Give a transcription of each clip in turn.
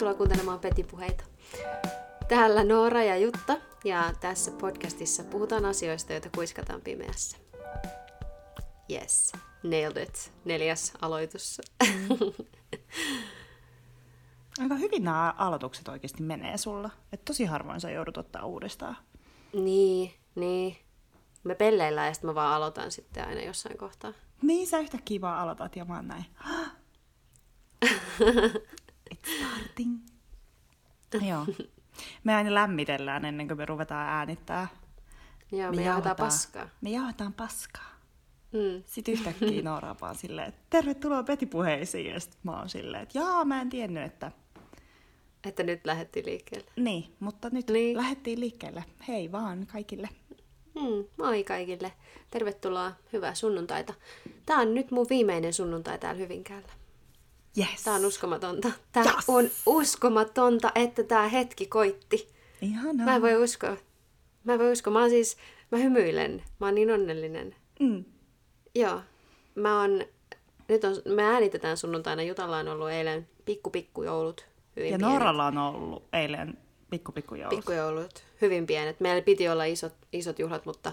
Tervetuloa kuuntelemaan Petipuheita. Täällä Noora ja Jutta ja tässä podcastissa puhutaan asioista, joita kuiskataan pimeässä. Yes, nailed it. Neljäs aloitus. Aika hyvin nämä aloitukset oikeasti menee sulla. Et tosi harvoin sä joudut ottaa uudestaan. niin, niin. Me pelleillään ja sitten mä vaan aloitan sitten aina jossain kohtaa. Niin, sä yhtäkkiä vaan aloitat ja mä oon näin. Starting. Joo. Me aina lämmitellään ennen kuin me ruvetaan äänittää. Joo, me, jauhetaan paskaa. Me jauhetaan paskaa. Mm. Sitten yhtäkkiä Noora vaan silleen, että tervetuloa Petipuheisiin. Ja sitten mä oon silleen, että jaa, mä en tiennyt, että... Että nyt lähdettiin liikkeelle. Niin, mutta nyt Niin. lähdettiin liikkeelle. Hei vaan kaikille. Mm, moi kaikille. Tervetuloa. Hyvää sunnuntaita. Tää on nyt mun viimeinen sunnuntai täällä Hyvinkäällä. Yes. Tää on uskomatonta. Tää Yes. on uskomatonta, että tää hetki koitti. Ihanaa. Mä en voi uskoa. Mä en voi uskoa. Mä oon siis, mä hymyilen. Mä oon niin onnellinen. Mm. Joo. Mä oon, nyt on, me äänitetään sunnuntaina. Jutalla on ollut eilen pikku pikku joulut. Hyvin Ja pienet. Nooralla on ollut eilen pikku pikku joulu. Pikkujoulut, hyvin pienet. Meillä piti olla isot, isot juhlat, mutta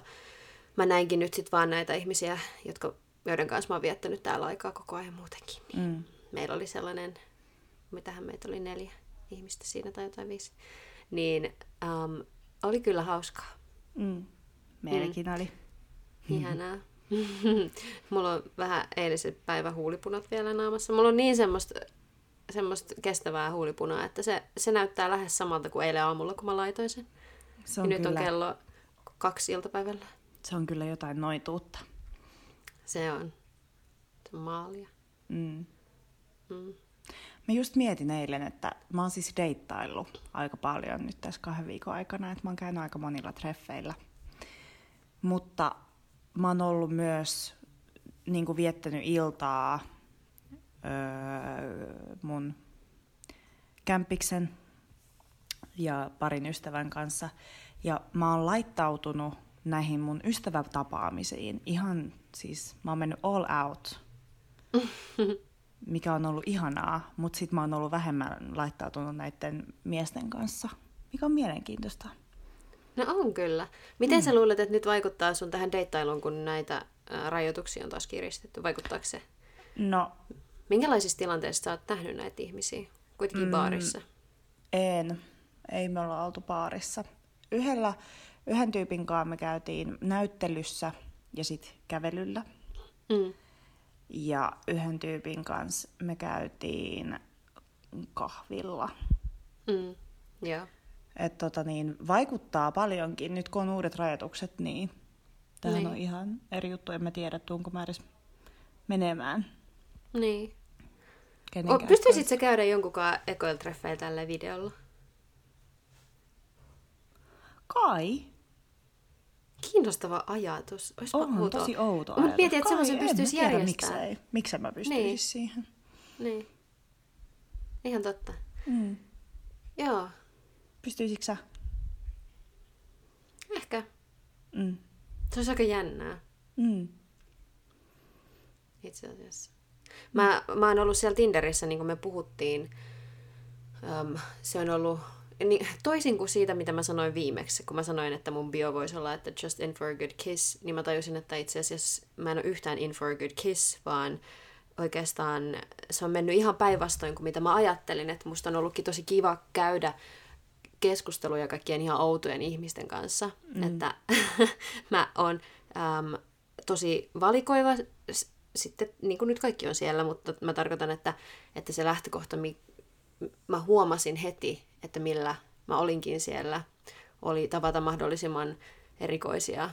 mä näinkin nyt sit vaan näitä ihmisiä, jotka, joiden kanssa mä oon viettänyt täällä aikaa koko ajan muutenkin. Mm. Meillä oli sellainen, mitähän meitä oli neljä ihmistä siinä tai jotain viisi. Niin um, oli kyllä hauskaa. Mm. Meilläkin oli. Ihanaa. Mulla on vähän eiliset päivän huulipunat vielä naamassa. Mulla on niin semmoista, semmoista kestävää huulipunaa, että se, se näyttää lähes samalta kuin eilen aamulla, kun mä laitoin sen. Se Ja on, nyt kyllä, on kello kaksi iltapäivällä. se on kyllä jotain noituutta. Se on. Se on maalia. Mm. Mä just mietin eilen, että mä oon siis deittaillut aika paljon nyt tässä kahden viikon aikana, että mä oon käynyt aika monilla treffeillä. Mutta mä oon ollut myös niin kuin viettänyt iltaa öö, mun kämppiksen ja parin ystävän kanssa. Ja mä oon laittautunut näihin mun ystävätapaamisiin ihan siis, mä oon mennyt all out mikä on ollut ihanaa, mutta sitten mä oon ollut vähemmän laittautunut näiden miesten kanssa, mikä on mielenkiintoista. No on kyllä. Miten mm. sä luulet, että nyt vaikuttaa sun tähän deittailuun, kun näitä ää, rajoituksia on taas kiristetty? Vaikuttaako se? No, Minkälaisissa tilanteissa sä oot nähnyt näitä ihmisiä? Kuitenkin mm. baarissa. en. Ei me olla oltu baarissa. Yhdellä, yhden tyypin kanssa me käytiin näyttelyssä ja sitten kävelyllä. Mm. Ja yhden tyypin kanssa me käytiin kahvilla. Mm. Joo. Et tota niin, vaikuttaa paljonkin. Nyt kun on uudet rajoitukset, niin tämähän Niin. on ihan eri juttu. En mä tiedä, tuunko mä edes menemään. Niin. O, pystyisit sä käydä jonkunkaan ekoiltreffeillä tällä videolla? Kai. Kiinnostava ajatus. Oispa On outoa. tosi outo Mut ajatus. mietin, että semmoisen pystyisi järjestämään. Miksei. Miksi mä pystyisin Niin. siihen? Niin. Ihan totta. Mm. Joo. Pystyisikö sä? Ehkä. Mm. Se olisi aika jännää. Mm. Itse asiassa. Mä, mä oon ollut siellä Tinderissä, niin kuin me puhuttiin. Öm, se on ollut niin, toisin kuin siitä, mitä mä sanoin viimeksi, kun mä sanoin, että mun bio voisi olla, että just in for a good kiss, niin mä tajusin, että itse asiassa mä en ole yhtään in for a good kiss, vaan oikeastaan se on mennyt ihan päinvastoin kuin mitä mä ajattelin, että musta on ollutkin tosi kiva käydä keskusteluja kaikkien ihan outojen ihmisten kanssa, mm. että mä oon äm, tosi valikoiva, s- sitten niin kuin nyt kaikki on siellä, mutta mä tarkoitan, että, että se lähtökohta, mä huomasin heti, että millä mä olinkin siellä, oli tavata mahdollisimman erikoisia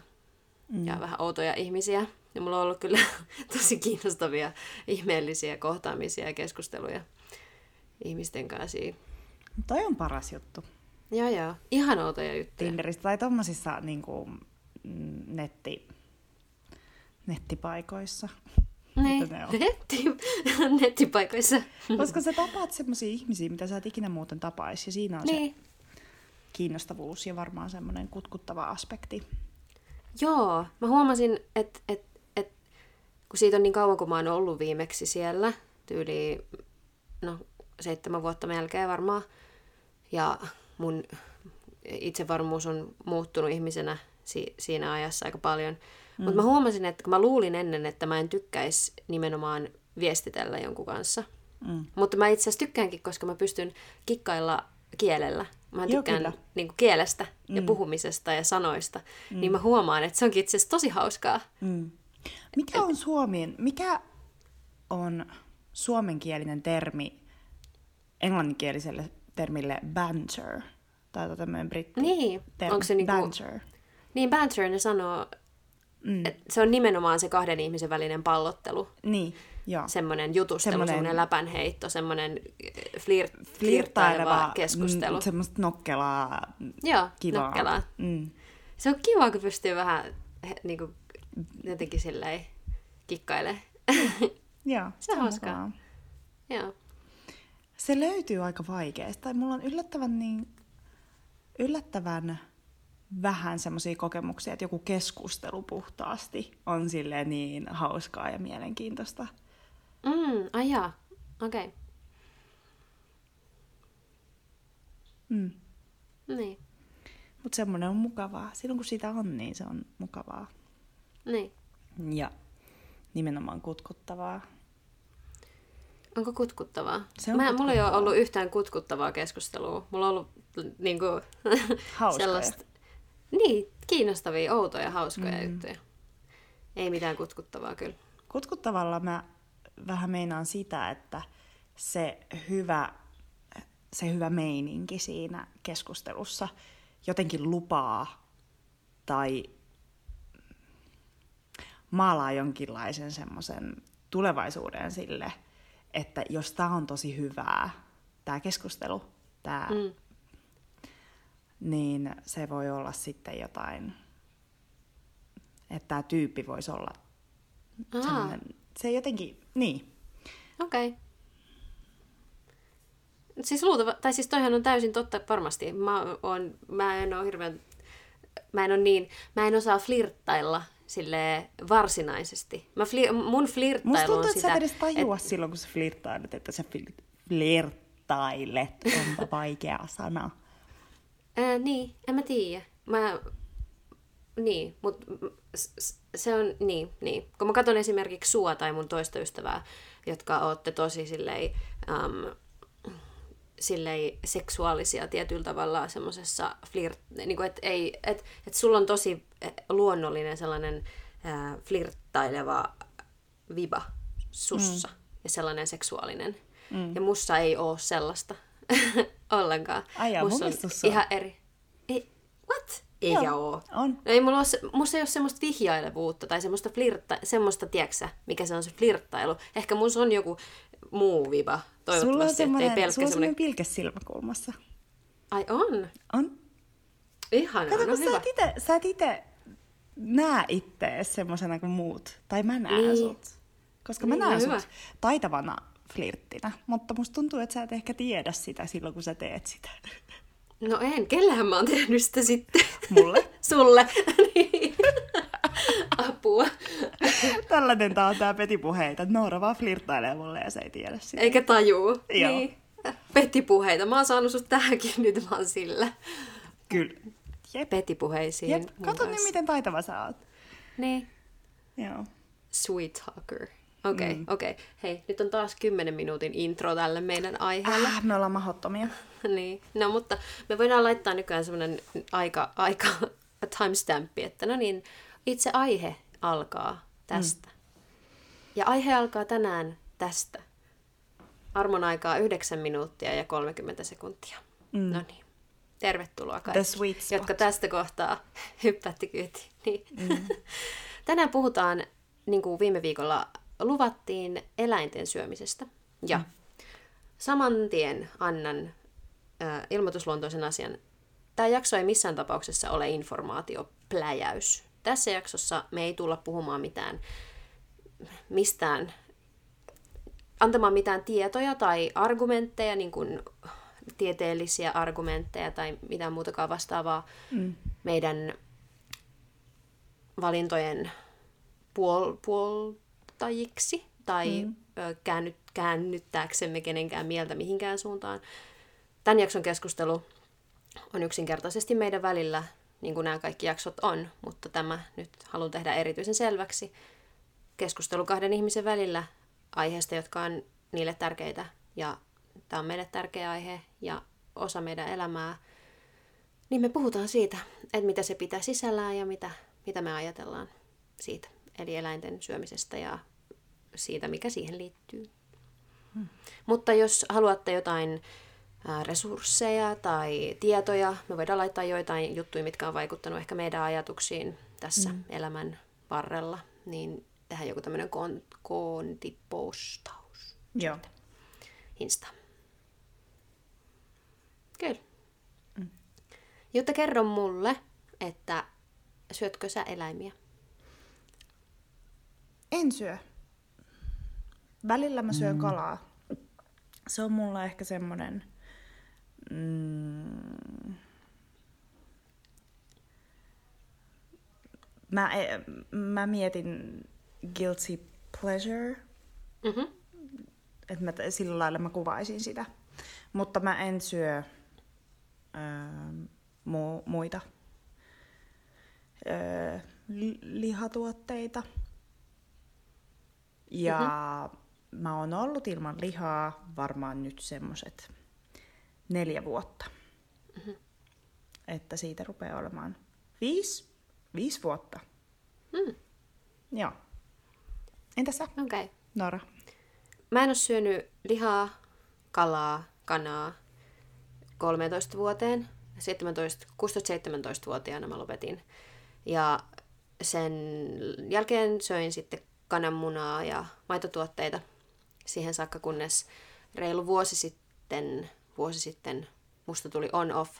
mm. ja vähän outoja ihmisiä. Ja mulla on ollut kyllä tosi kiinnostavia, ihmeellisiä kohtaamisia ja keskusteluja ihmisten kanssa. Toi on paras juttu. Joo, joo. Ihan outoja juttuja. Tinderistä tai tommosissa niin kuin, netti, nettipaikoissa. Niin. Mitä ne on? Netti, nettipaikoissa. Koska sä tapaat semmoisia ihmisiä, mitä sä et ikinä muuten tapaisi. Ja siinä on se Niin. kiinnostavuus ja varmaan semmoinen kutkuttava aspekti. Joo, mä huomasin, että et, et, kun siitä on niin kauan, kun mä oon ollut viimeksi siellä, tyyli, no seitsemän vuotta melkein varmaan. Ja mun itsevarmuus on muuttunut ihmisenä si- siinä ajassa aika paljon. Mm. Mutta mä huomasin, että kun mä luulin ennen, että mä en tykkäisi nimenomaan viestitellä jonkun kanssa. Mm. Mutta mä itse asiassa tykkäänkin, koska mä pystyn kikkailla kielellä. Mä Joo, tykkään kyllä. niin kuin kielestä mm. ja puhumisesta ja sanoista. Mm. Niin mä huomaan, että se onkin itse asiassa tosi hauskaa. Mm. Mikä on suomien, mikä on suomenkielinen termi englanninkieliselle termille banter? Tai tämmöinen britti Niin, termi, onko se niinku- banter. Niin banter, ne sanoo, mm. että se on nimenomaan se kahden ihmisen välinen pallottelu. Niin, joo. Semmoinen jutustelu, Semmoinen- semmoinen läpänheitto, semmoinen flir, flirttaileva Flirttaileva, keskustelu. mm, semmoista nokkelaa, Joo, kivaa. nokkelaa. Mm. Se on kiva, kun pystyy vähän he, niinku, jotenkin silleen kikkailemaan. Joo, Se on hauskaa. Joo. Se löytyy aika vaikeasti. Tai mulla on yllättävän, niin, yllättävän vähän semmoisia kokemuksia, että joku keskustelu puhtaasti on silleen niin hauskaa ja mielenkiintoista. Mm, ai jaa. Okei. Okay. Mm. Niin. Mutta semmoinen on mukavaa. Silloin kun sitä on, niin se on mukavaa. Niin. Ja nimenomaan kutkuttavaa. Onko kutkuttavaa? Se on Mä, Mulla ei ole kutkuttavaa. ollut yhtään kutkuttavaa keskustelua. Mulla on ollut niinku, Hauskoja. sellaista... Niin, kiinnostavia, outoja, hauskoja mm. juttuja. Ei mitään kutkuttavaa kyllä. Kutkuttavalla mä vähän meinaan sitä, että se hyvä, se hyvä meininki siinä keskustelussa jotenkin lupaa tai maalaa jonkinlaisen semmoisen tulevaisuuden sille, että jos tämä on tosi hyvää, tämä keskustelu, tää, Mm. Niin se voi olla sitten jotain, että tämä tyyppi voisi olla Aa, semmoinen, se jotenkin, niin. okei. Okay. Siis luultava, tai siis toihan on täysin totta varmasti. Mä, oon, mä en ole hirveän, mä en ole niin, mä en osaa flirttailla sille varsinaisesti. Mä fli, mun flirttailu Musta tuntuu, on että sitä, sä et edes tajua silloin, kun sä flirttailet, että sä fl- flirttailet, onpa vaikea sana. Ää, niin, en mä tiedä. Mä, niin, mut s- s- se on, niin, niin. Kun mä katson esimerkiksi sua tai mun toista ystävää, jotka ootte tosi silleen, um, silleen seksuaalisia tietyllä tavalla semmoisessa flirt, niin kuin, että ei, et, et sulla on tosi eh, luonnollinen sellainen äh, flirttaileva viba sussa mm. ja sellainen seksuaalinen. Mm. Ja mussa ei ole sellaista ollenkaan. Ai jaa, mun on on. ihan eri. Ei, what? Eikä Joo, oo. on. No ei mulla, ole, se- musta ei ole semmoista vihjailevuutta tai semmoista flirtta, semmoista, tieksä, mikä se on se flirttailu. Ehkä musta on joku muu viba, Sulla on semmoinen, pelkkä sulla on semmoinen... pilke silmäkulmassa. Ai on? On. Ihanaa, Kato, no sä hyvä. et ite, sä et ite näe ittees semmoisena kuin muut. Tai mä näen Niin. sut. Koska mä Niin, no näen hyvä. sut taitavana flirttinä. Mutta musta tuntuu, että sä et ehkä tiedä sitä silloin, kun sä teet sitä. No en, kellähän mä oon tehnyt sitä sitten? Mulle. Sulle. Niin. Apua. Tällainen tää on tää petipuheita. Noora vaan flirttailee mulle ja se ei tiedä sitä. Eikä tajuu. Joo. Niin. Petipuheita. Mä oon saanut sut tähänkin nyt vaan sillä. Kyllä. Jep. Petipuheisiin. Jep. Kato nyt, miten taitava sä oot. Niin. Joo. Sweet talker. Okei, okay, mm. okei. Okay. Hei, nyt on taas 10 minuutin intro tälle meidän aiheelle. Äh, me ollaan mahottomia. niin. No, mutta me voidaan laittaa nykyään semmoinen aika, aika timestampi, että no niin, itse aihe alkaa tästä. Mm. Ja aihe alkaa tänään tästä. Armon aikaa 9 minuuttia ja 30 sekuntia. Mm. No niin. Tervetuloa kaikki, jotka tästä kohtaa hyppätti kyytiin. Niin. Mm. Tänään puhutaan, niin kuin viime viikolla luvattiin, eläinten syömisestä. Ja mm. saman tien annan äh, ilmoitusluontoisen asian. Tämä jakso ei missään tapauksessa ole informaatiopläjäys. Tässä jaksossa me ei tulla puhumaan mitään mistään, antamaan mitään tietoja tai argumentteja, niin kuin tieteellisiä argumentteja tai mitään muutakaan vastaavaa mm. meidän valintojen puol- puoltajiksi tai mm. käännyt, käännyttääksemme kenenkään mieltä mihinkään suuntaan. Tämän jakson keskustelu on yksinkertaisesti meidän välillä, niin kuin nämä kaikki jaksot on, mutta tämä nyt haluan tehdä erityisen selväksi. Keskustelu kahden ihmisen välillä aiheesta, jotka on niille tärkeitä ja tämä on meille tärkeä aihe ja osa meidän elämää, niin me puhutaan siitä, että mitä se pitää sisällään ja mitä, mitä me ajatellaan siitä, eli eläinten syömisestä ja siitä, mikä siihen liittyy. Hmm. Mutta jos haluatte jotain resursseja tai tietoja, me voidaan laittaa joitain juttuja, mitkä on vaikuttanut ehkä meidän ajatuksiin tässä hmm. elämän varrella, niin tehdään joku tämmöinen kon- kontipostaus. Joo. Insta. Kyllä. Mm. Jotta kerro mulle, että syötkö sä eläimiä? En syö. Välillä mä syön mm. kalaa. Se on mulla ehkä semmonen... Mm, mä, e, mä mietin guilty pleasure. Mm-hmm. Että mä, sillä lailla mä kuvaisin sitä. Mutta mä en syö öö, mu- muita öö, lihatuotteita. Ja mm-hmm. mä oon ollut ilman lihaa varmaan nyt semmoset neljä vuotta. Mm-hmm. Että siitä rupeaa olemaan viisi, viisi vuotta. Mm. Joo. Entäs sä? Okei. Okay. Nora? Mä en ole syönyt lihaa, kalaa, kanaa 13 vuoteen. 16-17-vuotiaana mä lopetin. Ja sen jälkeen söin sitten kananmunaa ja maitotuotteita siihen saakka, kunnes reilu vuosi sitten, vuosi sitten musta tuli on-off.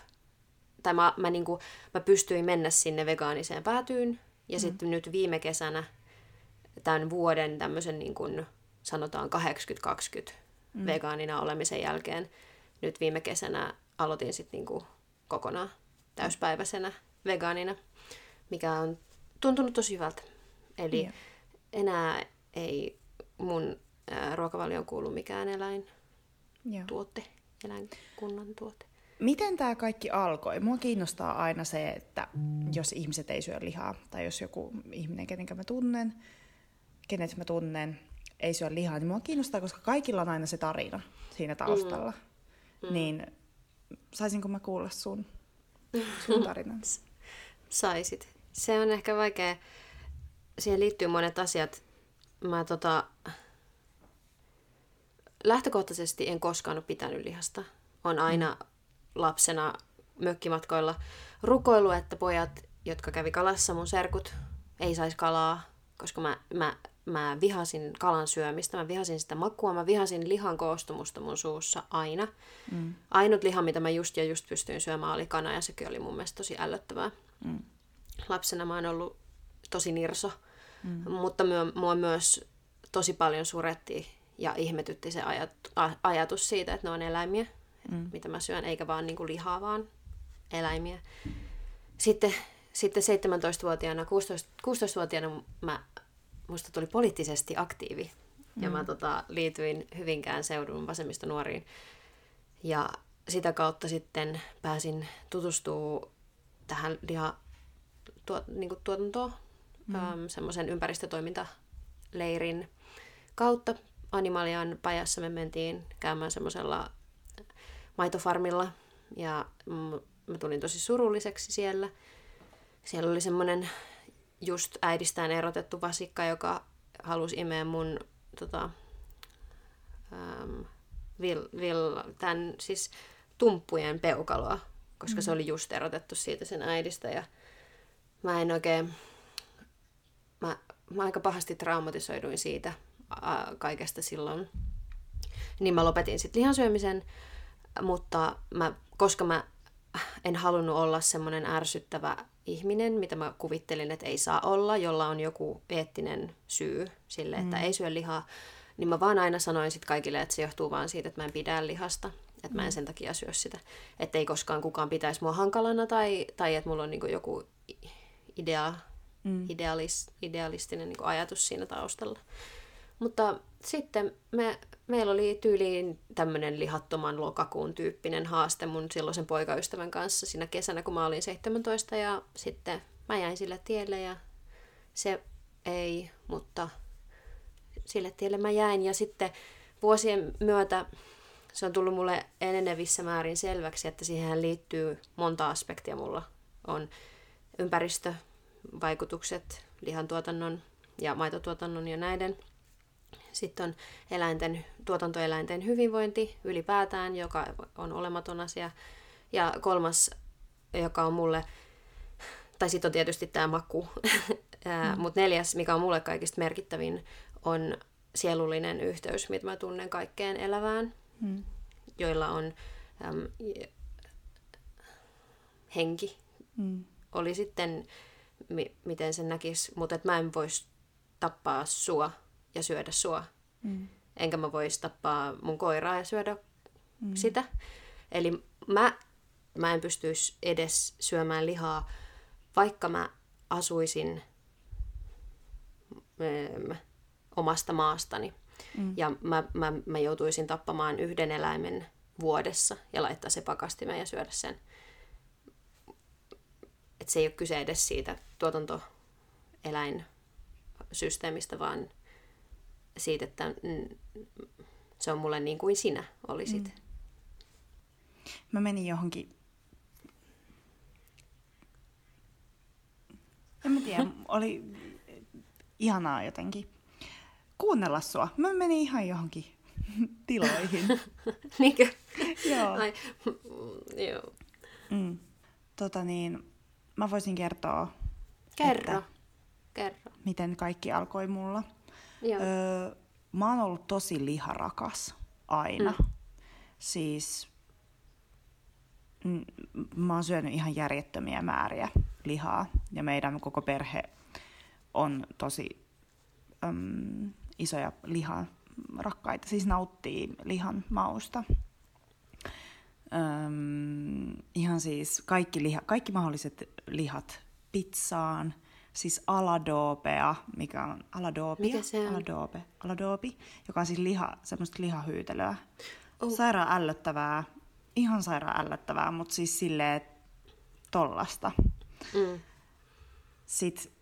Tai mä, mä, niinku, mä pystyin mennä sinne vegaaniseen päätyyn. Ja mm. sitten nyt viime kesänä tämän vuoden tämmöisen niin kuin, sanotaan 80-20 mm. vegaanina olemisen jälkeen nyt viime kesänä aloitin sitten niinku kokonaan täyspäiväisenä vegaanina, mikä on tuntunut tosi hyvältä. Eli yeah. Enää ei mun ruokavalioon kuulu mikään eläin yeah. tuote, eläinkunnan tuote. Miten tämä kaikki alkoi? Mua kiinnostaa aina se, että jos ihmiset ei syö lihaa, tai jos joku ihminen, kenen mä tunnen, kenet mä tunnen, ei syö lihaa, niin mua kiinnostaa, koska kaikilla on aina se tarina siinä taustalla. Mm. Mm. Niin saisinko mä kuulla sun, sun tarinan? Saisit. Se on ehkä vaikea. Siihen liittyy monet asiat. Mä tota... Lähtökohtaisesti en koskaan ole pitänyt lihasta. On aina lapsena mökkimatkoilla rukoilu, että pojat, jotka kävi kalassa, mun serkut, ei saisi kalaa, koska mä, mä mä vihasin kalan syömistä, mä vihasin sitä makua, mä vihasin lihan koostumusta mun suussa aina. Mm. Ainut liha, mitä mä just ja just pystyin syömään, oli kana ja sekin oli mun mielestä tosi ällöttävää. Mm. Lapsena mä oon ollut tosi nirso, mm. mutta mua myös tosi paljon suretti ja ihmetytti se ajat, ajatus siitä, että ne on eläimiä, mm. mitä mä syön, eikä vaan niin kuin lihaa, vaan eläimiä. Sitten, sitten 17-vuotiaana, 16, 16-vuotiaana mä musta tuli poliittisesti aktiivi. Ja mm. mä tota, liityin Hyvinkään seudun vasemmistonuoriin. Ja sitä kautta sitten pääsin tutustua tähän liha tuot, niin tuotantoon, mm. ähm, semmoisen ympäristötoimintaleirin kautta. Animalian pajassa me mentiin käymään semmoisella maitofarmilla ja mä tulin tosi surulliseksi siellä. Siellä oli semmoinen just äidistään erotettu vasikka, joka halusi imeä mun tota, ähm, vil, vil, tämän siis tumppujen peukaloa, koska mm. se oli just erotettu siitä sen äidistä ja mä en oikein, mä, mä aika pahasti traumatisoiduin siitä ää, kaikesta silloin. Niin mä lopetin sitten lihansyömisen, mutta mä, koska mä en halunnut olla semmoinen ärsyttävä ihminen, mitä mä kuvittelin, että ei saa olla, jolla on joku eettinen syy sille, että mm. ei syö lihaa, niin mä vaan aina sanoin sit kaikille, että se johtuu vaan siitä, että mä en pidä lihasta. Että mm. mä en mm. sen takia syö sitä. Että ei koskaan kukaan pitäisi mua hankalana tai, tai että mulla on niinku joku idea, mm. idealis, idealistinen niinku ajatus siinä taustalla. Mutta sitten me, meillä oli tyyliin tämmöinen lihattoman lokakuun tyyppinen haaste mun silloisen poikaystävän kanssa siinä kesänä, kun mä olin 17 ja sitten mä jäin sille tielle ja se ei, mutta sille tielle mä jäin ja sitten vuosien myötä se on tullut mulle enenevissä määrin selväksi, että siihen liittyy monta aspektia. Mulla on ympäristövaikutukset, lihantuotannon ja maitotuotannon ja näiden. Sitten on eläinten, tuotantoeläinten hyvinvointi ylipäätään, joka on olematon asia. Ja kolmas, joka on mulle, tai sitten on tietysti tämä maku, mm. mutta neljäs, mikä on mulle kaikista merkittävin, on sielullinen yhteys, mitä mä tunnen kaikkeen elävään, mm. joilla on äm, henki. Mm. Oli sitten, mi- miten sen näkisi, mutta mä en voisi tappaa sua ja syödä sua. Mm. Enkä mä voisi tappaa mun koiraa ja syödä mm. sitä. Eli mä, mä en pystyisi edes syömään lihaa, vaikka mä asuisin ähm, omasta maastani. Mm. Ja mä, mä, mä joutuisin tappamaan yhden eläimen vuodessa ja laittaa se pakastimeen ja syödä sen. Et se ei ole kyse edes siitä tuotantoeläinsysteemistä, vaan siitä, että se on mulle niin kuin sinä olisit. Mm. Mä menin johonkin... En mä tiedä, oli ihanaa jotenkin kuunnella sua. Mä menin ihan johonkin tiloihin. Niinkö? joo. Ai, joo. Mm. Tota niin, mä voisin kertoa, Kerro. Että Kerro. miten kaikki alkoi mulla. Joo. Öö, mä oon ollut tosi liharakas aina. Mm. Siis mm, mä oon syönyt ihan järjettömiä määriä lihaa ja meidän koko perhe on tosi äm, isoja lihan rakkaita, siis nauttii lihan mausta. Öm, ihan siis kaikki, liha, kaikki mahdolliset lihat pizzaan, siis aladobea, mikä on aladobia, mikä se on? Aladobe, aladobi, joka on siis liha, semmoista lihahyytelöä. Oh. Sairaan ällöttävää, ihan sairaan ällöttävää, mutta siis silleen tollasta. Mm. Sitten,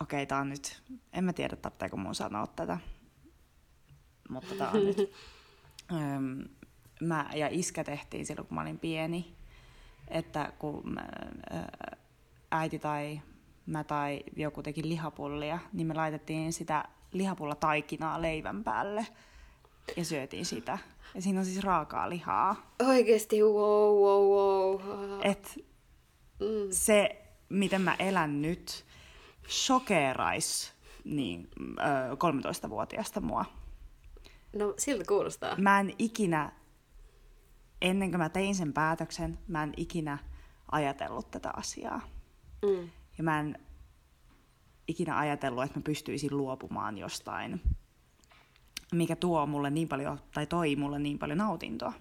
okei, okay, tää on nyt, en mä tiedä, tarvitseeko mun sanoa tätä, mutta tää on nyt. Öm, mä ja iskä tehtiin silloin, kun mä olin pieni, että kun mä, äiti tai mä tai joku teki lihapullia, niin me laitettiin sitä lihapulla taikinaa leivän päälle ja syötiin sitä. Ja siinä on siis raakaa lihaa. Oikeesti, wow, wow, wow. Et mm. se, miten mä elän nyt, shokeerais niin, ö, 13-vuotiaasta mua. No, siltä kuulostaa. Mä en ikinä, ennen kuin mä tein sen päätöksen, mä en ikinä ajatellut tätä asiaa. Mm. Ja mä en ikinä ajatellut, että mä pystyisin luopumaan jostain, mikä tuo mulle niin paljon, tai toi mulle niin paljon nautintoa.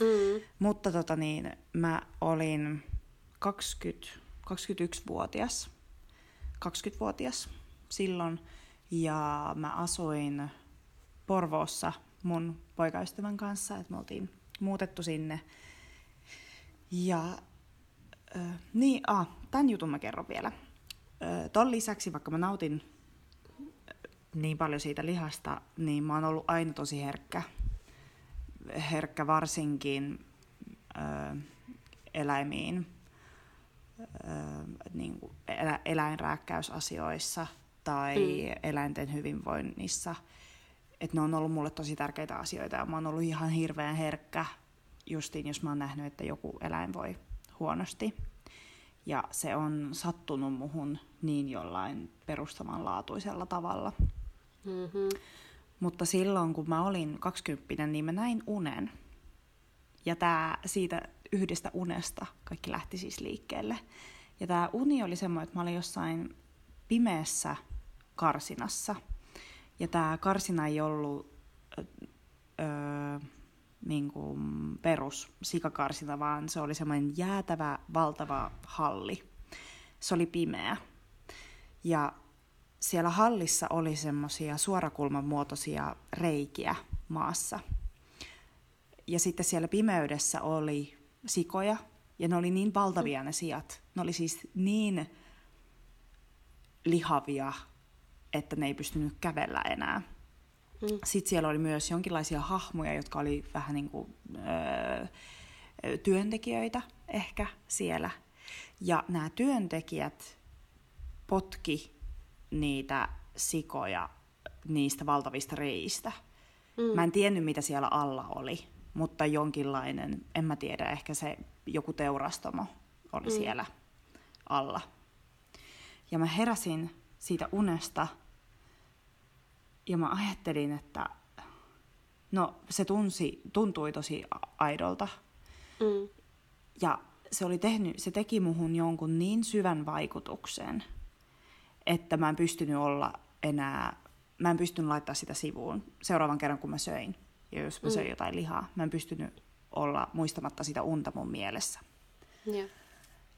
Mm. Mutta tota niin, mä olin 20, 21-vuotias, 20-vuotias silloin, ja mä asuin Porvoossa mun poikaystävän kanssa, että me oltiin muutettu sinne. Ja äh, niin, ah, tämän jutun mä kerron vielä. Äh, ton lisäksi, vaikka mä nautin niin paljon siitä lihasta, niin mä oon ollut aina tosi herkkä. Herkkä varsinkin äh, eläimiin, äh, niin kuin elä, eläinrääkkäysasioissa tai mm. eläinten hyvinvoinnissa – että ne on ollut mulle tosi tärkeitä asioita ja mä oon ollut ihan hirveän herkkä justiin, jos mä oon nähnyt, että joku eläin voi huonosti. Ja se on sattunut muhun niin jollain perustavanlaatuisella tavalla. Mm-hmm. Mutta silloin, kun mä olin 20, niin mä näin unen. Ja tää siitä yhdestä unesta kaikki lähti siis liikkeelle. Ja tämä uni oli semmoinen, että mä olin jossain pimeässä karsinassa – ja tämä karsina ei ollut öö, niin kuin perus sikakarsina, vaan se oli semmoinen jäätävä, valtava halli. Se oli pimeä. Ja siellä hallissa oli semmoisia suorakulman muotoisia reikiä maassa. Ja sitten siellä pimeydessä oli sikoja, ja ne oli niin valtavia ne sijat. Ne oli siis niin lihavia, että ne ei pystynyt kävellä enää. Mm. Sitten siellä oli myös jonkinlaisia hahmoja, jotka oli vähän niin kuin öö, työntekijöitä ehkä siellä. Ja nämä työntekijät potki niitä sikoja niistä valtavista reistä. Mm. Mä en tiennyt, mitä siellä alla oli, mutta jonkinlainen, en mä tiedä, ehkä se joku teurastomo oli mm. siellä alla. Ja mä heräsin siitä unesta ja mä ajattelin, että no se tunsi, tuntui tosi aidolta. Mm. Ja se, oli tehnyt, se teki muhun jonkun niin syvän vaikutuksen, että mä en pystynyt olla enää, mä en pystynyt laittaa sitä sivuun seuraavan kerran, kun mä söin. Ja jos mä mm. söin jotain lihaa, mä en pystynyt olla muistamatta sitä unta mun mielessä. Yeah.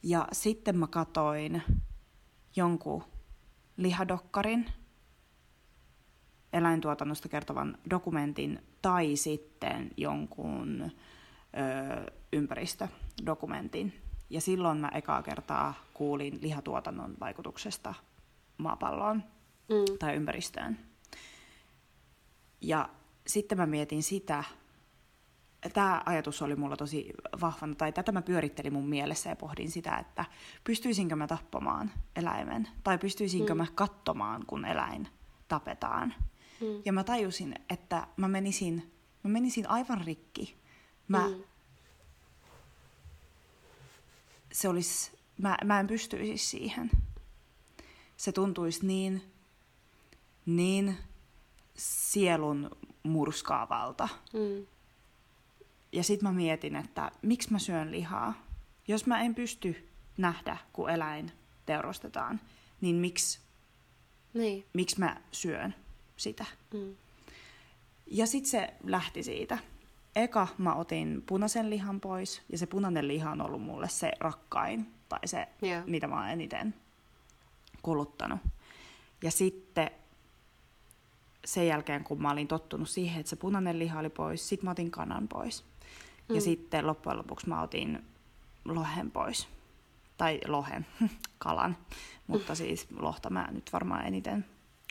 Ja sitten mä katoin jonkun lihadokkarin, eläintuotannosta kertovan dokumentin tai sitten jonkun ö, ympäristödokumentin. Ja silloin mä ekaa kertaa kuulin lihatuotannon vaikutuksesta maapalloon mm. tai ympäristöön. Ja sitten mä mietin sitä, tämä ajatus oli mulla tosi vahvana, tai tätä mä pyörittelin mun mielessä ja pohdin sitä, että pystyisinkö mä tappamaan eläimen, tai pystyisinkö mm. mä katsomaan, kun eläin tapetaan. Mm. Ja mä tajusin, että mä menisin, mä menisin aivan rikki. Mä, mm. se olisi, mä, mä en pystyisi siihen. Se tuntuisi niin, niin sielun murskaavalta. Mm ja sitten mä mietin, että miksi mä syön lihaa. Jos mä en pysty nähdä, kun eläin teurastetaan, niin miksi, niin. miksi mä syön sitä? Mm. Ja sitten se lähti siitä. Eka mä otin punaisen lihan pois, ja se punainen liha on ollut mulle se rakkain, tai se, yeah. mitä mä oon eniten kuluttanut. Ja sitten sen jälkeen, kun mä olin tottunut siihen, että se punainen liha oli pois, sit mä otin kanan pois. Mm. Ja sitten loppujen lopuksi mä otin lohen pois. Tai lohen, kalan. Mutta mm. siis lohta mä nyt varmaan eniten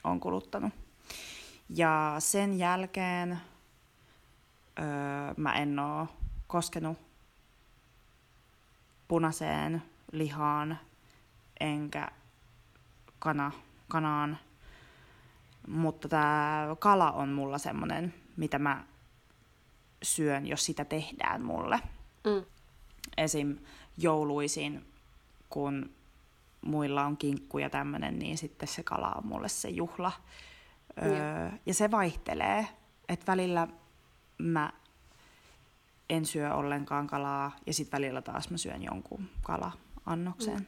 on kuluttanut. Ja sen jälkeen öö, mä en oo koskenut punaiseen lihaan enkä kana, kanaan. Mutta tämä kala on mulla semmonen, mitä mä syön, jos sitä tehdään mulle. Mm. Esim. jouluisin, kun muilla on kinkku ja tämmöinen, niin sitten se kala on mulle se juhla. Öö, ja se vaihtelee, että välillä mä en syö ollenkaan kalaa ja sitten välillä taas mä syön jonkun kala-annoksen. Mm.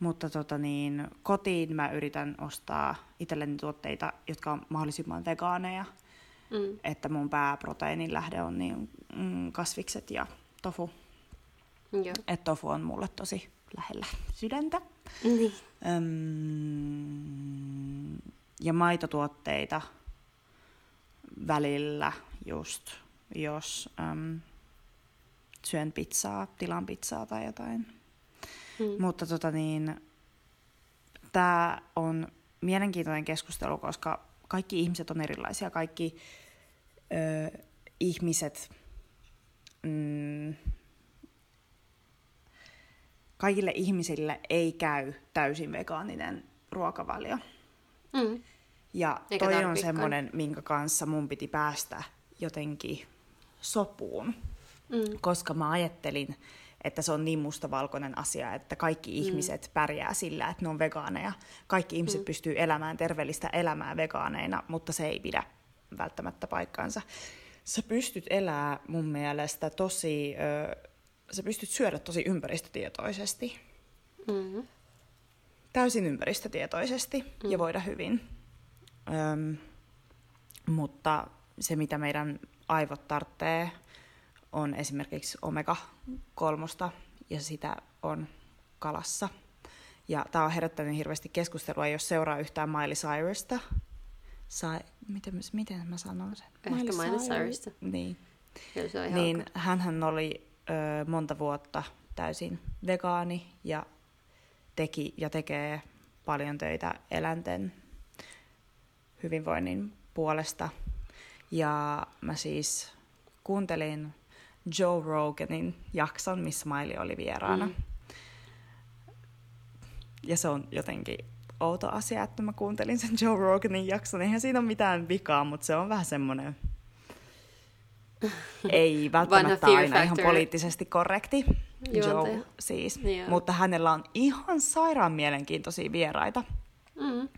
Mutta tota niin, kotiin mä yritän ostaa itselleni tuotteita, jotka on mahdollisimman vegaaneja mm. että mun pääproteiinin lähde on niin mm, kasvikset ja tofu. Että tofu on mulle tosi lähellä sydäntä. Niin. Öm, ja maitotuotteita välillä just, jos öm, syön pizzaa, tilan pizzaa tai jotain. Mm. Mutta tota niin, tämä on mielenkiintoinen keskustelu, koska kaikki ihmiset on erilaisia, kaikki ö, ihmiset, mm, kaikille ihmisille ei käy täysin vegaaninen ruokavalio. Mm. Ja Eikä toi on semmoinen, minkä kanssa mun piti päästä jotenkin sopuun. Mm. Koska mä ajattelin, että se on niin mustavalkoinen asia, että kaikki mm. ihmiset pärjää sillä, että ne on vegaaneja. Kaikki ihmiset mm. pystyy elämään terveellistä elämää vegaaneina, mutta se ei pidä välttämättä paikkaansa. Sä pystyt elää mun mielestä tosi, ö, sä pystyt syödä tosi ympäristötietoisesti. Mm-hmm. Täysin ympäristötietoisesti mm. ja voida hyvin. Öm, mutta se, mitä meidän aivot tarvitsee, on esimerkiksi omega-kolmosta, ja sitä on kalassa Ja tämä on herättänyt hirveästi keskustelua, jos seuraa yhtään Miley Cyrusta. Sai, miten, miten mä sanon sen? Ehkä Miley Cyrusta. Niin. Kyllä se on ihan Niin hänhän oli ö, monta vuotta täysin vegaani ja teki ja tekee paljon töitä eläinten hyvinvoinnin puolesta. Ja mä siis kuuntelin Joe Roganin jakson, missä Miley oli vieraana. Mm. Ja se on jotenkin outo asia, että mä kuuntelin sen Joe Roganin jakson. Eihän siinä ole mitään vikaa, mutta se on vähän semmoinen... Ei välttämättä aina ihan factor. poliittisesti korrekti. Juontaja. Joe siis. Joo. Mutta hänellä on ihan sairaan mielenkiintoisia vieraita. Mm.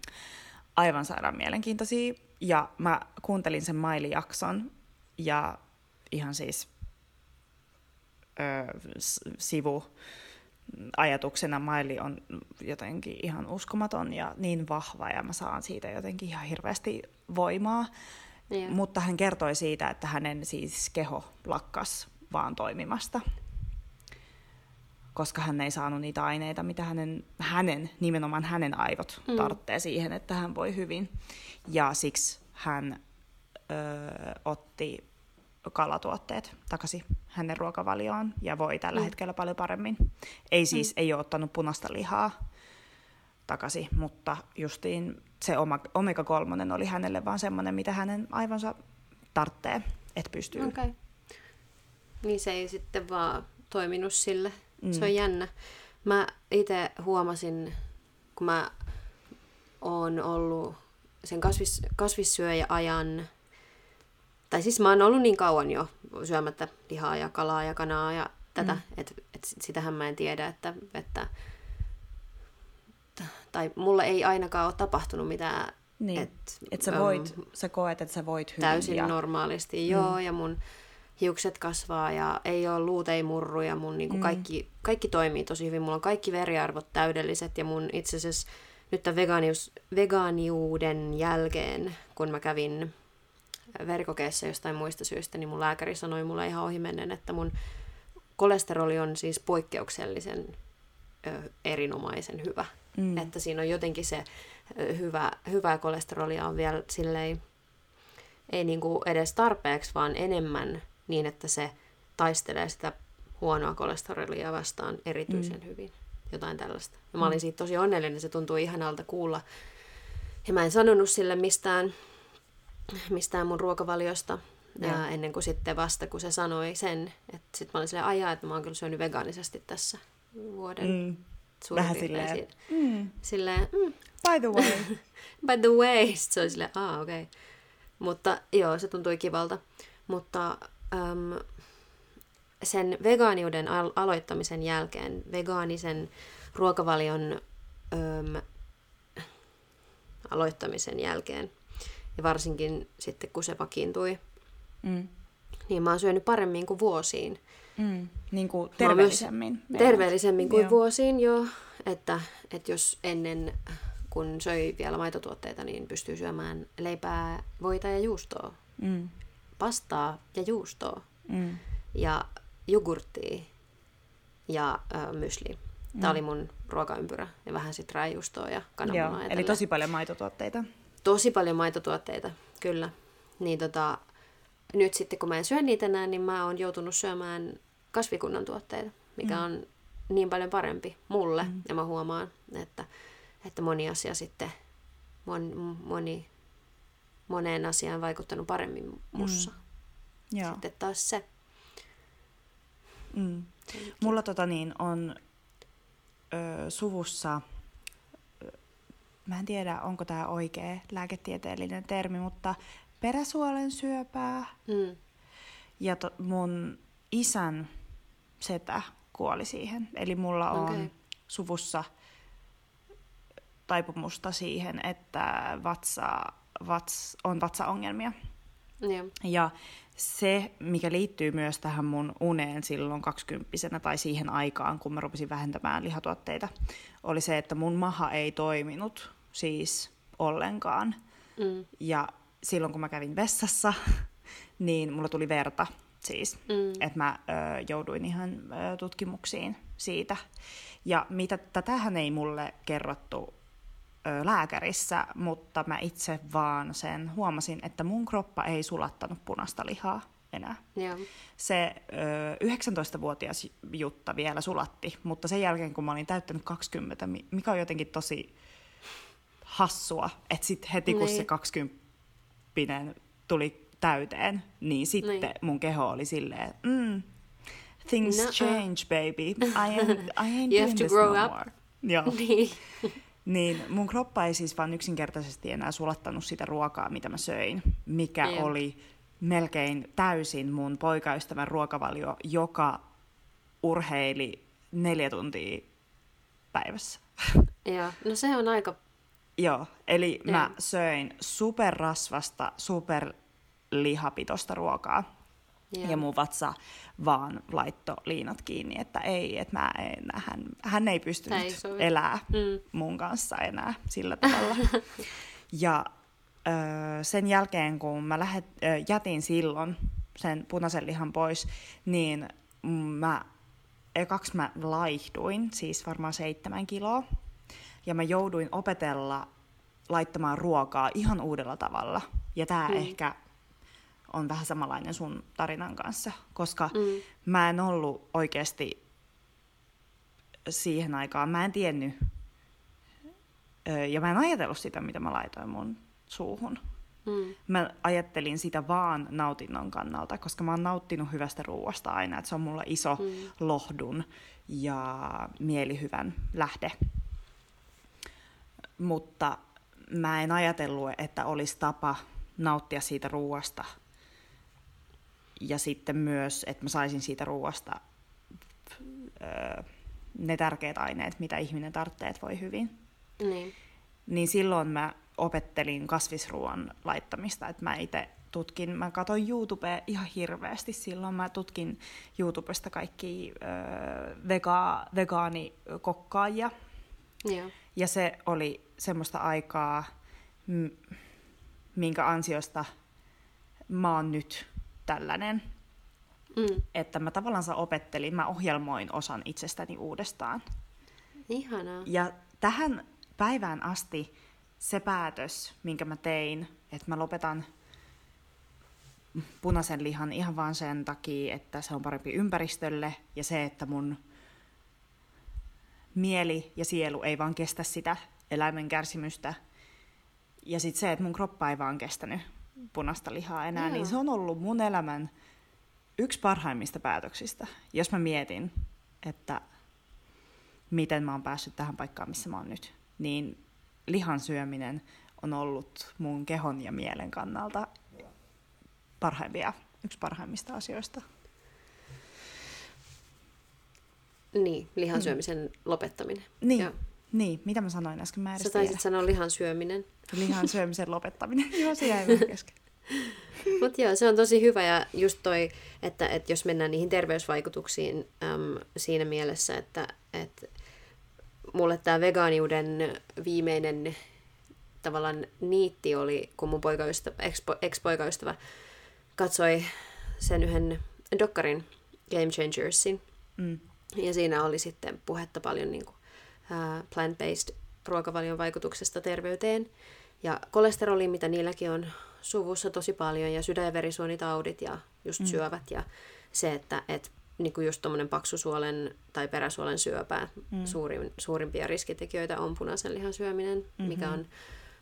Aivan sairaan mielenkiintoisia. Ja mä kuuntelin sen Maili-jakson ja ihan siis ö, s- sivu ajatuksena Maili on jotenkin ihan uskomaton ja niin vahva ja mä saan siitä jotenkin ihan hirveästi voimaa. Joo. Mutta hän kertoi siitä, että hänen siis keho lakkas vaan toimimasta, koska hän ei saanut niitä aineita, mitä hänen, hänen nimenomaan hänen aivot Mm. tarvitsee siihen, että hän voi hyvin. Ja siksi hän ö, otti kalatuotteet takaisin hänen ruokavalioon ja voi tällä mm. hetkellä paljon paremmin. Ei siis, mm. ei ole ottanut punaista lihaa takaisin, mutta justiin se oma, omega-3 oli hänelle vaan semmoinen, mitä hänen aivonsa tarvitsee, että pystyy. Okei. Okay. Niin se ei sitten vaan toiminut sille. Mm. Se Mm. on jännä. Mä itse huomasin, kun mä oon ollut sen kasvis, kasvissyöjäajan, tai siis mä oon ollut niin kauan jo syömättä lihaa ja kalaa ja kanaa ja tätä, mm. että et sitähän mä en tiedä, että, että tai mulle ei ainakaan ole tapahtunut mitään, Niin. et, Että sä, äm, voit, sä koet, että sä voit hyvin. täysin ja, normaalisti, joo, ja mun hiukset kasvaa ja ei ole luut ei murru ja mun niinku Mm. kaikki, kaikki toimii tosi hyvin. Mulla on kaikki veriarvot täydelliset ja mun itse asiassa nyt tämän vegaanius, vegaaniuden jälkeen, kun mä kävin verikokeessa jostain muista syistä, niin mun lääkäri sanoi mulle ihan ohimennen, että mun kolesteroli on siis poikkeuksellisen ö, erinomaisen hyvä. Mm, Että siinä on jotenkin se hyvä, hyvää kolesterolia on vielä silleen, ei niinku edes tarpeeksi, vaan enemmän niin, että se taistelee sitä huonoa kolesterolia vastaan erityisen mm. hyvin. Jotain tällaista. Ja mä olin siitä tosi onnellinen, se tuntui ihanalta kuulla. Ja mä en sanonut sille mistään, mistään mun ruokavaliosta, ja ennen kuin sitten vasta, kun se sanoi sen, että sitten mä olin silleen, ajaa, että mä oon kyllä syönyt vegaanisesti tässä vuoden mm, suurin vähän silleen, si- mm, silleen mm, by the way. by the way, sit se oli silleen, aa okei. Okay. Mutta joo, se tuntui kivalta. Mutta äm, sen vegaaniuden al- aloittamisen jälkeen, vegaanisen ruokavalion äm, aloittamisen jälkeen, ja varsinkin sitten kun se vakiintui, mm, niin mä oon syönyt paremmin kuin vuosiin. Mm, niin kuin terveellisemmin. Terveellisemmin kuin Joo. vuosiin, joo. Että, että jos ennen, kun söi vielä maitotuotteita, niin pystyy syömään leipää, voita ja juustoa. Mm, Pastaa ja juustoa. mm, Ja jogurttia ja äh, mysli. Tämä Mm. oli mun ruokaympyrä. Ja vähän sit rääjuustoa ja kananmunaa. ja eli tosi paljon maitotuotteita. tosi paljon maitotuotteita, kyllä. Niin tota, nyt sitten kun mä en syö niitä enää, niin mä oon joutunut syömään kasvikunnan tuotteita, mikä Mm. on niin paljon parempi mulle. Mm. Ja mä huomaan, että, että moni asia sitten, mon, moni, moneen asiaan vaikuttanut paremmin mussa. Mm. Joo. Sitten taas se. Mm. Mulla tota niin, on ö, suvussa, mä en tiedä onko tämä oikea lääketieteellinen termi, mutta peräsuolen syöpää. Mm. Ja to, mun isän setä kuoli siihen. Eli mulla on Okei. suvussa taipumusta siihen, että vatsa, vats, on vatsaongelmia. Joo. Ja se, mikä liittyy myös tähän mun uneen silloin kaksikymppisenä tai siihen aikaan, kun mä rupesin vähentämään lihatuotteita, oli se, että mun maha ei toiminut siis ollenkaan. Mm. Ja silloin kun mä kävin vessassa, niin mulla tuli verta siis. Mm. Että mä ö, jouduin ihan ö, tutkimuksiin siitä. Ja mitä, tätähän ei mulle kerrottu ö, lääkärissä, mutta mä itse vaan sen huomasin, että mun kroppa ei sulattanut punaista lihaa enää. Joo. Se ö, 19-vuotias Jutta vielä sulatti, mutta sen jälkeen kun mä olin täyttänyt 20, mikä on jotenkin tosi hassua, että sitten heti kun niin. se 20 tuli täyteen, niin sitten niin. mun keho oli silleen, mm, things no, change, baby. I, am, I ain't you have to grow no up. More. Joo. niin. niin mun kroppa ei siis vaan yksinkertaisesti enää sulattanut sitä ruokaa, mitä mä söin, mikä ei oli melkein täysin mun poikaystävän ruokavalio, joka urheili neljä tuntia päivässä. Joo, no se on aika... Joo, eli Joo. mä söin superrasvasta, superlihapitosta ruokaa. Joo. Ja mun vatsa vaan laitto liinat kiinni, että ei, että mä en, hän, hän ei pystynyt ei elää mm. mun kanssa enää sillä tavalla. ja ö, sen jälkeen, kun mä lähet, ö, jätin silloin sen punaisen lihan pois, niin mä ekaksi mä laihduin, siis varmaan seitsemän kiloa, ja mä jouduin opetella laittamaan ruokaa ihan uudella tavalla. Ja tämä mm. ehkä on vähän samanlainen sun tarinan kanssa, koska mm. mä en ollut oikeasti siihen aikaan, mä en tiennyt ja mä en ajatellut sitä, mitä mä laitoin mun suuhun. Mm. Mä ajattelin sitä vaan nautinnon kannalta, koska mä oon nauttinut hyvästä ruuasta aina, että se on mulla iso mm. lohdun ja mielihyvän lähde. Mutta mä en ajatellut, että olisi tapa nauttia siitä ruuasta – ja sitten myös, että mä saisin siitä ruoasta öö, ne tärkeät aineet, mitä ihminen tarvitsee, voi hyvin. Niin. niin silloin mä opettelin kasvisruoan laittamista, että mä itse tutkin, mä katsoin YouTubea ihan hirveästi silloin, mä tutkin YouTubesta kaikki öö, vega, vegaanikokkaajia. Joo. Ja se oli semmoista aikaa, minkä ansiosta mä oon nyt tällainen. Mm. Että mä tavallaan opettelin, mä ohjelmoin osan itsestäni uudestaan. Ihanaa. Ja tähän päivään asti se päätös, minkä mä tein, että mä lopetan punaisen lihan ihan vaan sen takia, että se on parempi ympäristölle ja se, että mun mieli ja sielu ei vaan kestä sitä eläimen kärsimystä. Ja sitten se, että mun kroppa ei vaan kestänyt punaista lihaa enää, Joo. niin se on ollut mun elämän yksi parhaimmista päätöksistä. Jos mä mietin, että miten mä oon päässyt tähän paikkaan, missä mä oon nyt, niin lihan syöminen on ollut mun kehon ja mielen kannalta parhaimpia, yksi parhaimmista asioista. Niin, lihan mm. syömisen mm. lopettaminen. Niin, niin, mitä mä sanoin äsken? Mä Sä taisit tiedä. sanoa lihan syöminen. Lihan syömisen lopettaminen. Joo, se jäi kesken. Mutta joo, se on tosi hyvä ja just toi, että, että jos mennään niihin terveysvaikutuksiin äm, siinä mielessä, että, että mulle tämä vegaaniuden viimeinen tavallaan niitti oli, kun mun poikaystävä, ex-poikaystävä katsoi sen yhden dokkarin Game Changersin. Mm. Ja siinä oli sitten puhetta paljon niin kuin, uh, plant-based ruokavalion vaikutuksesta terveyteen. Ja kolesteroli, mitä niilläkin on suvussa tosi paljon, ja sydän- ja verisuonitaudit ja just mm. syövät. Ja se, että et, niin kuin just tuommoinen paksusuolen tai peräsuolen syöpä, mm. suurin, suurimpia riskitekijöitä on punaisen lihan syöminen, mm-hmm. mikä on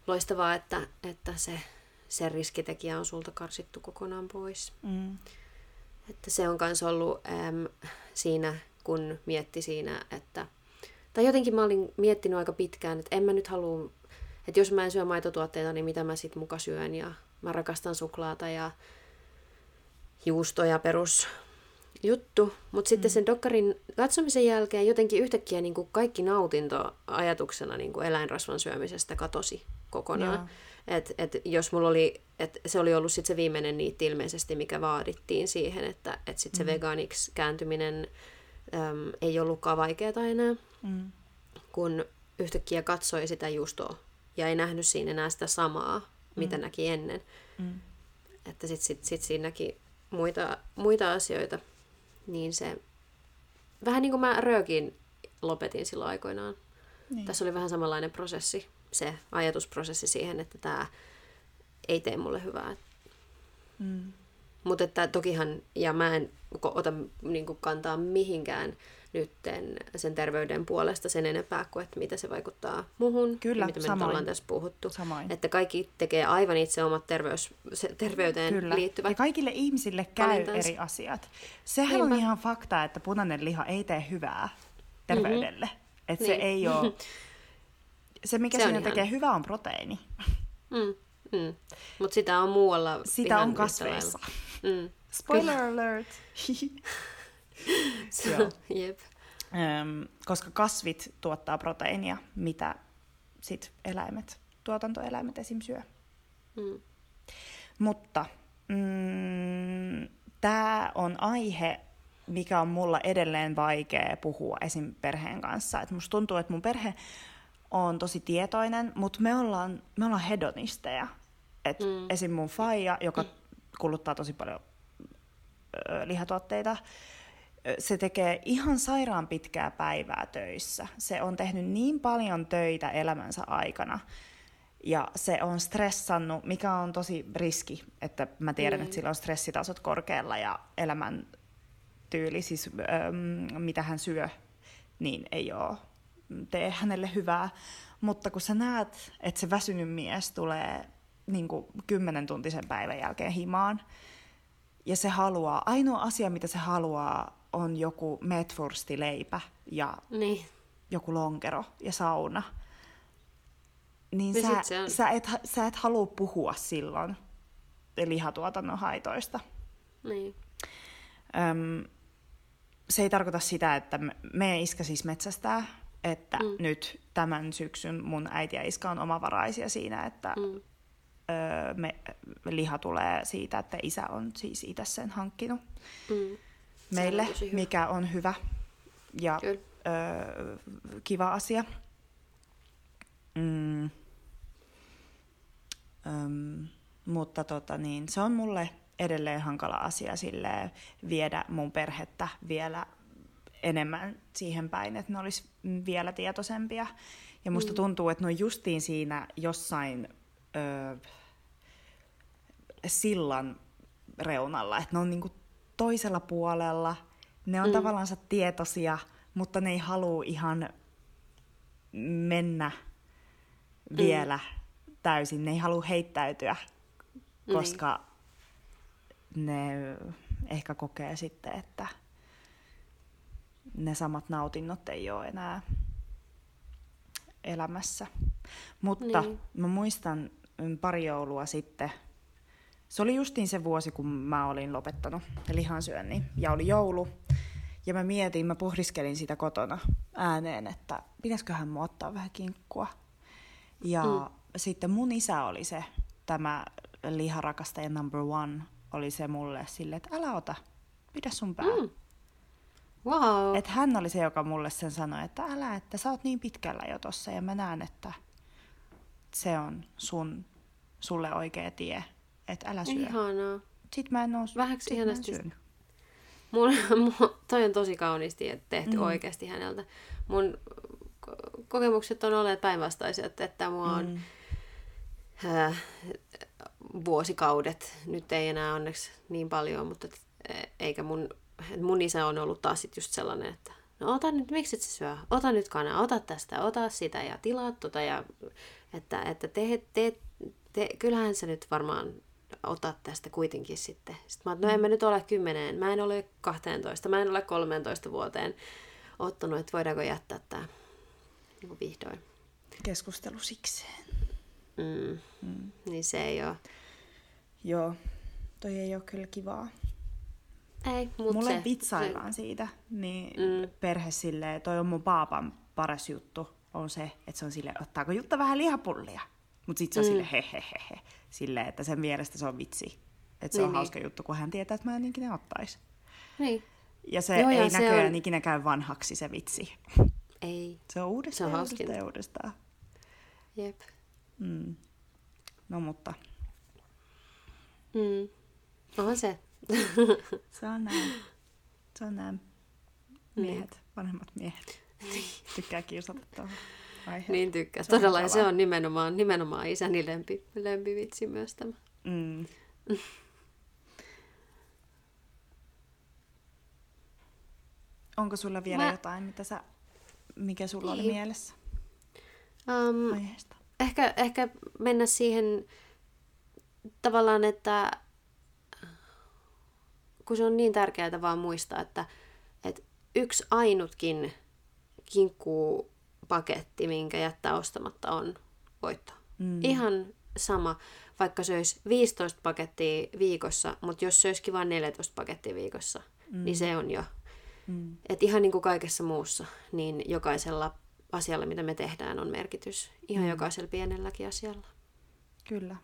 loistavaa, että, että se, se riskitekijä on sulta karsittu kokonaan pois. Mm. Että se on myös ollut äm, siinä, kun mietti siinä, että tai jotenkin mä olin miettinyt aika pitkään, että en mä nyt halua, että jos mä en syö maitotuotteita, niin mitä mä sit muka syön. Ja mä rakastan suklaata ja juustoja perus juttu. Mutta sitten mm. sen dokkarin katsomisen jälkeen jotenkin yhtäkkiä niin kuin kaikki nautinto ajatuksena niin kuin eläinrasvan syömisestä katosi kokonaan. Et, et jos mulla oli, et se oli ollut sit se viimeinen niitti ilmeisesti, mikä vaadittiin siihen, että et sit se mm. vegaaniksi kääntyminen äm, ei ollutkaan vaikeaa enää. Mm. Kun yhtäkkiä katsoi sitä juustoa ja ei nähnyt siinä enää sitä samaa, mitä mm. näki ennen. Mm. Että sitten sit, sit siinä näki muita, muita asioita, niin se... Vähän niin kuin mä röökin lopetin silloin aikoinaan. Niin. Tässä oli vähän samanlainen prosessi, se ajatusprosessi siihen, että tämä ei tee mulle hyvää. Mm. Mutta että tokihan, ja mä en ota niin kantaa mihinkään nytten sen terveyden puolesta sen enempää kuin, että mitä se vaikuttaa muhun. Kyllä, mitä me samoin. nyt ollaan tässä puhuttu. Samoin. Että kaikki tekee aivan itse omat terveys, se, terveyteen Kyllä. liittyvät. Ja kaikille ihmisille käy valintansa. eri asiat. Sehän Niinpä. on ihan fakta, että punainen liha ei tee hyvää terveydelle. Mm-hmm. Että Niin. se ei ole... Se, mikä Se siinä ihan- tekee hyvää, on proteiini. Mm, mm. Mutta sitä on muualla Sitä on kasveissa. lailla. Mm. Spoiler alert! Joo. Jep. Öm, koska kasvit tuottaa proteiinia, mitä sit eläimet, tuotantoeläimet esim. syö. Mm. Mutta mm, tämä on aihe, mikä on mulla edelleen vaikea puhua esim. perheen kanssa. Et musta tuntuu, että mun perhe on tosi tietoinen, mutta me ollaan, me ollaan hedonisteja. Et mm. Esim. mun faija, joka kuluttaa tosi paljon ö, lihatuotteita, se tekee ihan sairaan pitkää päivää töissä. Se on tehnyt niin paljon töitä elämänsä aikana, ja se on stressannut, mikä on tosi riski, että mä tiedän, mm. että sillä on stressitasot korkealla ja elämän tyyli, siis ähm, mitä hän syö, niin ei ole tee hänelle hyvää. Mutta kun sä näet, että se väsynyt mies tulee niin kuin kymmenen tuntisen päivän jälkeen himaan, ja se haluaa, ainoa asia mitä se haluaa on joku metwurstileipä ja Niin. joku lonkero ja sauna, niin Niin sä, se on- sä, et, sä et halua puhua silloin lihatuotannon haitoista. Niin. Öm, se ei tarkoita sitä, että me, me iskä siis metsästää, että mm. nyt tämän syksyn mun äiti ja iskä on omavaraisia siinä, että mm. Öö, me, liha tulee siitä, että isä on siis itse sen hankkinut Mm. meille, on mikä on hyvä ja Kyllä. öö, kiva asia. Mm. Öm, mutta tota niin, se on mulle edelleen hankala asia silleen, viedä mun perhettä vielä enemmän siihen päin, että ne olisi vielä tietoisempia. Ja musta mm. tuntuu, että ne on justiin siinä jossain öö, sillan reunalla, että ne on niinku toisella puolella, ne on mm. tavallaan tietoisia, mutta ne ei halua ihan mennä vielä mm. täysin, ne ei halua heittäytyä, koska ne ehkä kokee sitten, että ne samat nautinnot ei ole enää elämässä. Mutta Niin. mä muistan mm, pari joulua sitten, se oli justiin se vuosi, kun mä olin lopettanut lihansyönnin ja oli joulu. Ja mä mietin, mä pohdiskelin sitä kotona ääneen, että pitäisiköhän mua ottaa vähän kinkkua. Ja mm. sitten mun isä oli se, tämä liharakastaja number one, oli se mulle sille, että älä ota, pidä sun pää. Mm. Wow. Et hän oli se, joka mulle sen sanoi, että älä, että sä oot niin pitkällä jo tossa ja mä näen, että se on sun, sulle oikea tie, että älä syö. Ihanaa. Sitten mä en oo, Vähäksi ihanasti. Mun, mun, toi on tosi kauniisti tehty Mm. oikeasti häneltä. Mun ko- kokemukset on olleet päinvastaiset, että mua on Mm. äh, vuosikaudet, nyt ei enää onneksi niin paljon, mutta et, eikä mun, et mun isä on ollut taas sit just sellainen, että no ota nyt, miksi et sä syö? Ota nyt kana, ota tästä, ota sitä ja tilaa tota ja että, että te, te, te, kyllähän sä nyt varmaan otat tästä kuitenkin sitten. Sitten mä oon, no en mä nyt ole kymmeneen, mä en ole 12, mä en ole 13 vuoteen ottanut, että voidaanko jättää tämä niin vihdoin. Keskustelu sikseen. Mm. Mm. Niin se ei ole. Joo, toi ei ole kyllä kivaa. Ei, mutta Mulle se, vitsaillaan siitä, niin Mm. mm. perhe silleen, toi on mun paapan paras juttu, on se, että se on sille ottaako Jutta vähän lihapullia? Mutta sit se on Mm. mm. sille he, he, he, he. Silleen, että sen mielestä se on vitsi. Että se Niin, on niin. hauska juttu, kun hän tietää, että mä en ikinä ottais. Niin, Ja se Joo, ja ei se näköjään on- ikinä käy vanhaksi se vitsi. ei. Se on uudestaan Se on uudestaan ja uudestaan. Jep. Mm. No mutta, Mm. Onhan se. Se on näin. Se on näin. Miehet, vanhemmat miehet. Tykkää kiusata tuohon aiheeseen. Niin tykkää. Se Todella, ja se on nimenomaan, nimenomaan isäni lempi, lempivitsi myös tämä. Mm. Onko sulla vielä Mä- jotain, mitä sä, mikä sulla oli Niin. mielessä Um, aiheesta? ehkä, ehkä mennä siihen tavallaan, että kun se on niin tärkeää vaan muistaa, että, että yksi ainutkin kinkkupaketti, minkä jättää ostamatta, on voitto. Mm. Ihan sama, vaikka se olisi 15 pakettia viikossa, mutta jos se olisikin vain 14 pakettia viikossa, mm. niin se on jo. Mm. Et ihan niin kuin kaikessa muussa, niin jokaisella asialla, mitä me tehdään, on merkitys. Ihan mm. jokaisella pienelläkin asialla. Kyllä.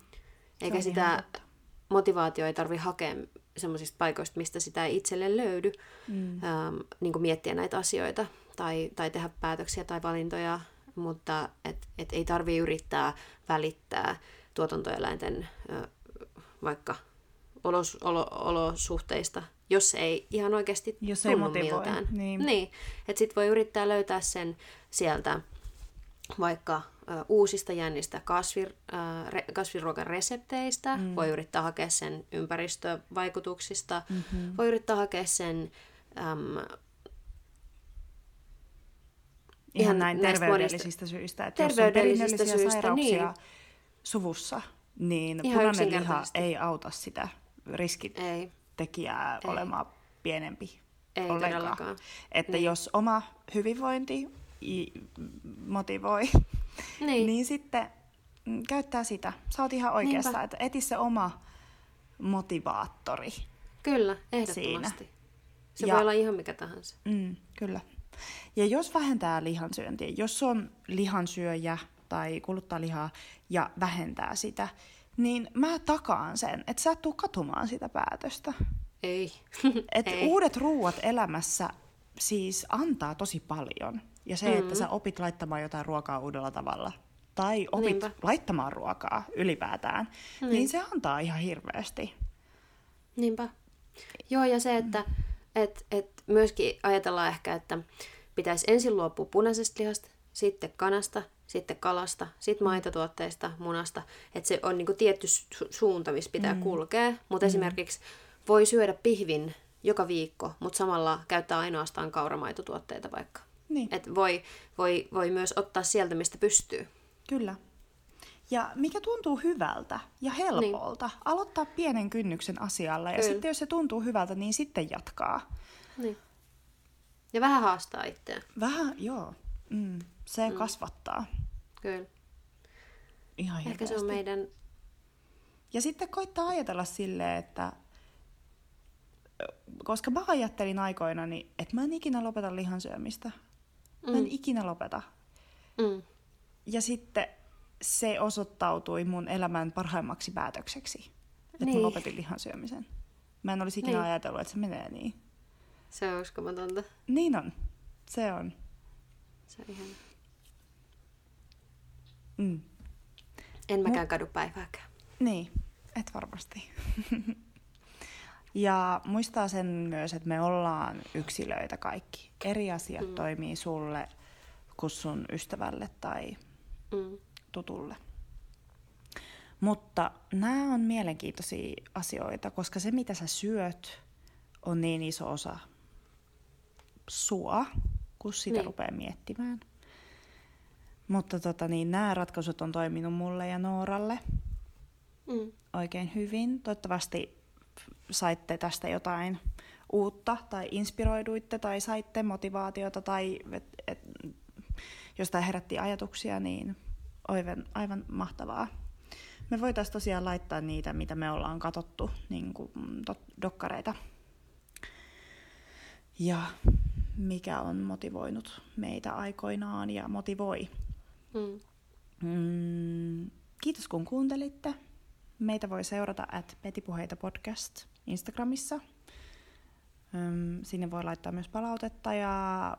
Eikä on sitä motivaatio ei tarvi hakea semmoisista paikoista, mistä sitä ei itselle löydy. Mm. Ähm, niin kuin miettiä näitä asioita tai, tai tehdä päätöksiä tai valintoja, mutta et, et ei tarvi yrittää välittää tuotantoeläinten ö, vaikka olos, olo, olosuhteista, jos ei ihan oikeasti Jos ei motivoi, miltään. niin. niin. Että sit voi yrittää löytää sen sieltä vaikka ö, uusista jännistä kasvir, ö, re, kasviruokan resepteistä, mm. voi yrittää hakea sen ympäristövaikutuksista, mm-hmm. voi yrittää hakea sen äm, Ihan näin terveydellisistä syistä. Että jos on Terveydellisistä syistä, niin. suvussa, niin Ihan punainen liha ei auta sitä riskitekijää Ei. olemaan pienempi Ei ollenkaan. todellakaan. Että Niin. jos oma hyvinvointi motivoi, niin, niin sitten mm, käyttää sitä. Sä oot ihan oikeassa, Niinpä. että eti se oma motivaattori. kyllä, ehdottomasti. Se Ja- voi olla ihan mikä tahansa. Mm, kyllä. Ja jos vähentää lihansyöntiä, jos on lihansyöjä tai kuluttaa lihaa ja vähentää sitä, niin mä takaan sen, että sä et tuu katumaan sitä päätöstä. Ei. Et Ei. uudet ruuat elämässä siis antaa tosi paljon. Ja se, mm-hmm. että sä opit laittamaan jotain ruokaa uudella tavalla, tai opit Niinpä. laittamaan ruokaa ylipäätään, niin. niin se antaa ihan hirveästi. Niinpä. Joo, ja se, että et, et myöskin ajatellaan ehkä, että pitäisi ensin luopua punaisesta lihasta, sitten kanasta, sitten kalasta, sitten maitotuotteista, munasta. Että se on niinku tietty su- suunta, missä pitää mm. kulkea. Mutta mm. esimerkiksi voi syödä pihvin joka viikko, mutta samalla käyttää ainoastaan kauramaitotuotteita vaikka. Niin. Et voi, voi, voi myös ottaa sieltä, mistä pystyy. Kyllä. Ja mikä tuntuu hyvältä ja helpolta, niin. aloittaa pienen kynnyksen asialla. Ja Kyllä. sitten jos se tuntuu hyvältä, niin sitten jatkaa. Niin. Ja vähän haastaa itseään. Vähän, joo. Mm, se mm. kasvattaa Kyllä. ihan Ehkä hirveästi. se on meidän... Ja sitten koittaa ajatella silleen, että koska mä ajattelin aikoinani, että mä en ikinä lopeta lihansyömistä. Mä en Mm. ikinä lopeta. Mm. Ja sitten se osoittautui mun elämän parhaimmaksi päätökseksi, että niin. Mä lopetin lihansyömisen. Mä en olisi ikinä Niin. ajatellut, että se menee niin. Se on uskomatonta. Niin on. Se on. Se on ihan... Mm. En mäkään kadu päivääkään. Niin, et varmasti. ja muistaa sen myös, että me ollaan yksilöitä kaikki. Eri asiat mm. toimii sulle kuin sun ystävälle tai Mm. Tutulle. Mutta nämä on mielenkiintoisia asioita, koska se mitä sä syöt on niin iso osa sua, kun sitä niin. Rupeaa miettimään. Mutta tota, niin, nämä ratkaisut on toiminut mulle ja Nooralle Mm. oikein hyvin. Toivottavasti saitte tästä jotain uutta tai inspiroiduitte tai saitte motivaatiota tai et, et, jostain herätti ajatuksia, niin aivan, aivan mahtavaa. Me voitaisiin tosiaan laittaa niitä, mitä me ollaan katsottu, niin kuin mm, dok- dokkareita. Ja mikä on motivoinut meitä aikoinaan ja motivoi. Mm. Mm, kiitos kun kuuntelitte. Meitä voi seurata at Petipuheita podcast Instagramissa. Ym, sinne voi laittaa myös palautetta ja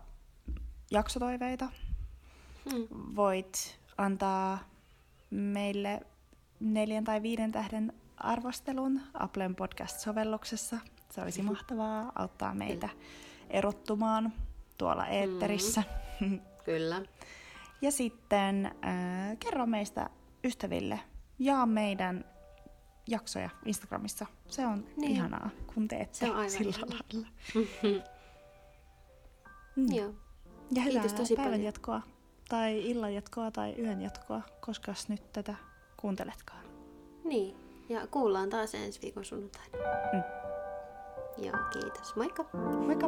jaksotoiveita. Mm. Voit antaa meille neljän tai viiden tähden arvostelun Applen podcast-sovelluksessa. Se olisi mahtavaa auttaa meitä erottumaan tuolla eetterissä. Mm. Kyllä. Ja sitten äh, kerro meistä ystäville, jaa meidän jaksoja Instagramissa. Se on niin. ihanaa, kun teette Se on sillä lailla. mm. Joo. Ja hyvää Kiitos tosi päivän paljon. jatkoa, tai illan jatkoa tai yön jatkoa, koska nyt tätä kuunteletkaan. Niin, ja kuullaan taas ensi viikon sunnuntaina. Mm. Joo, kiitos. Moikka! Moikka!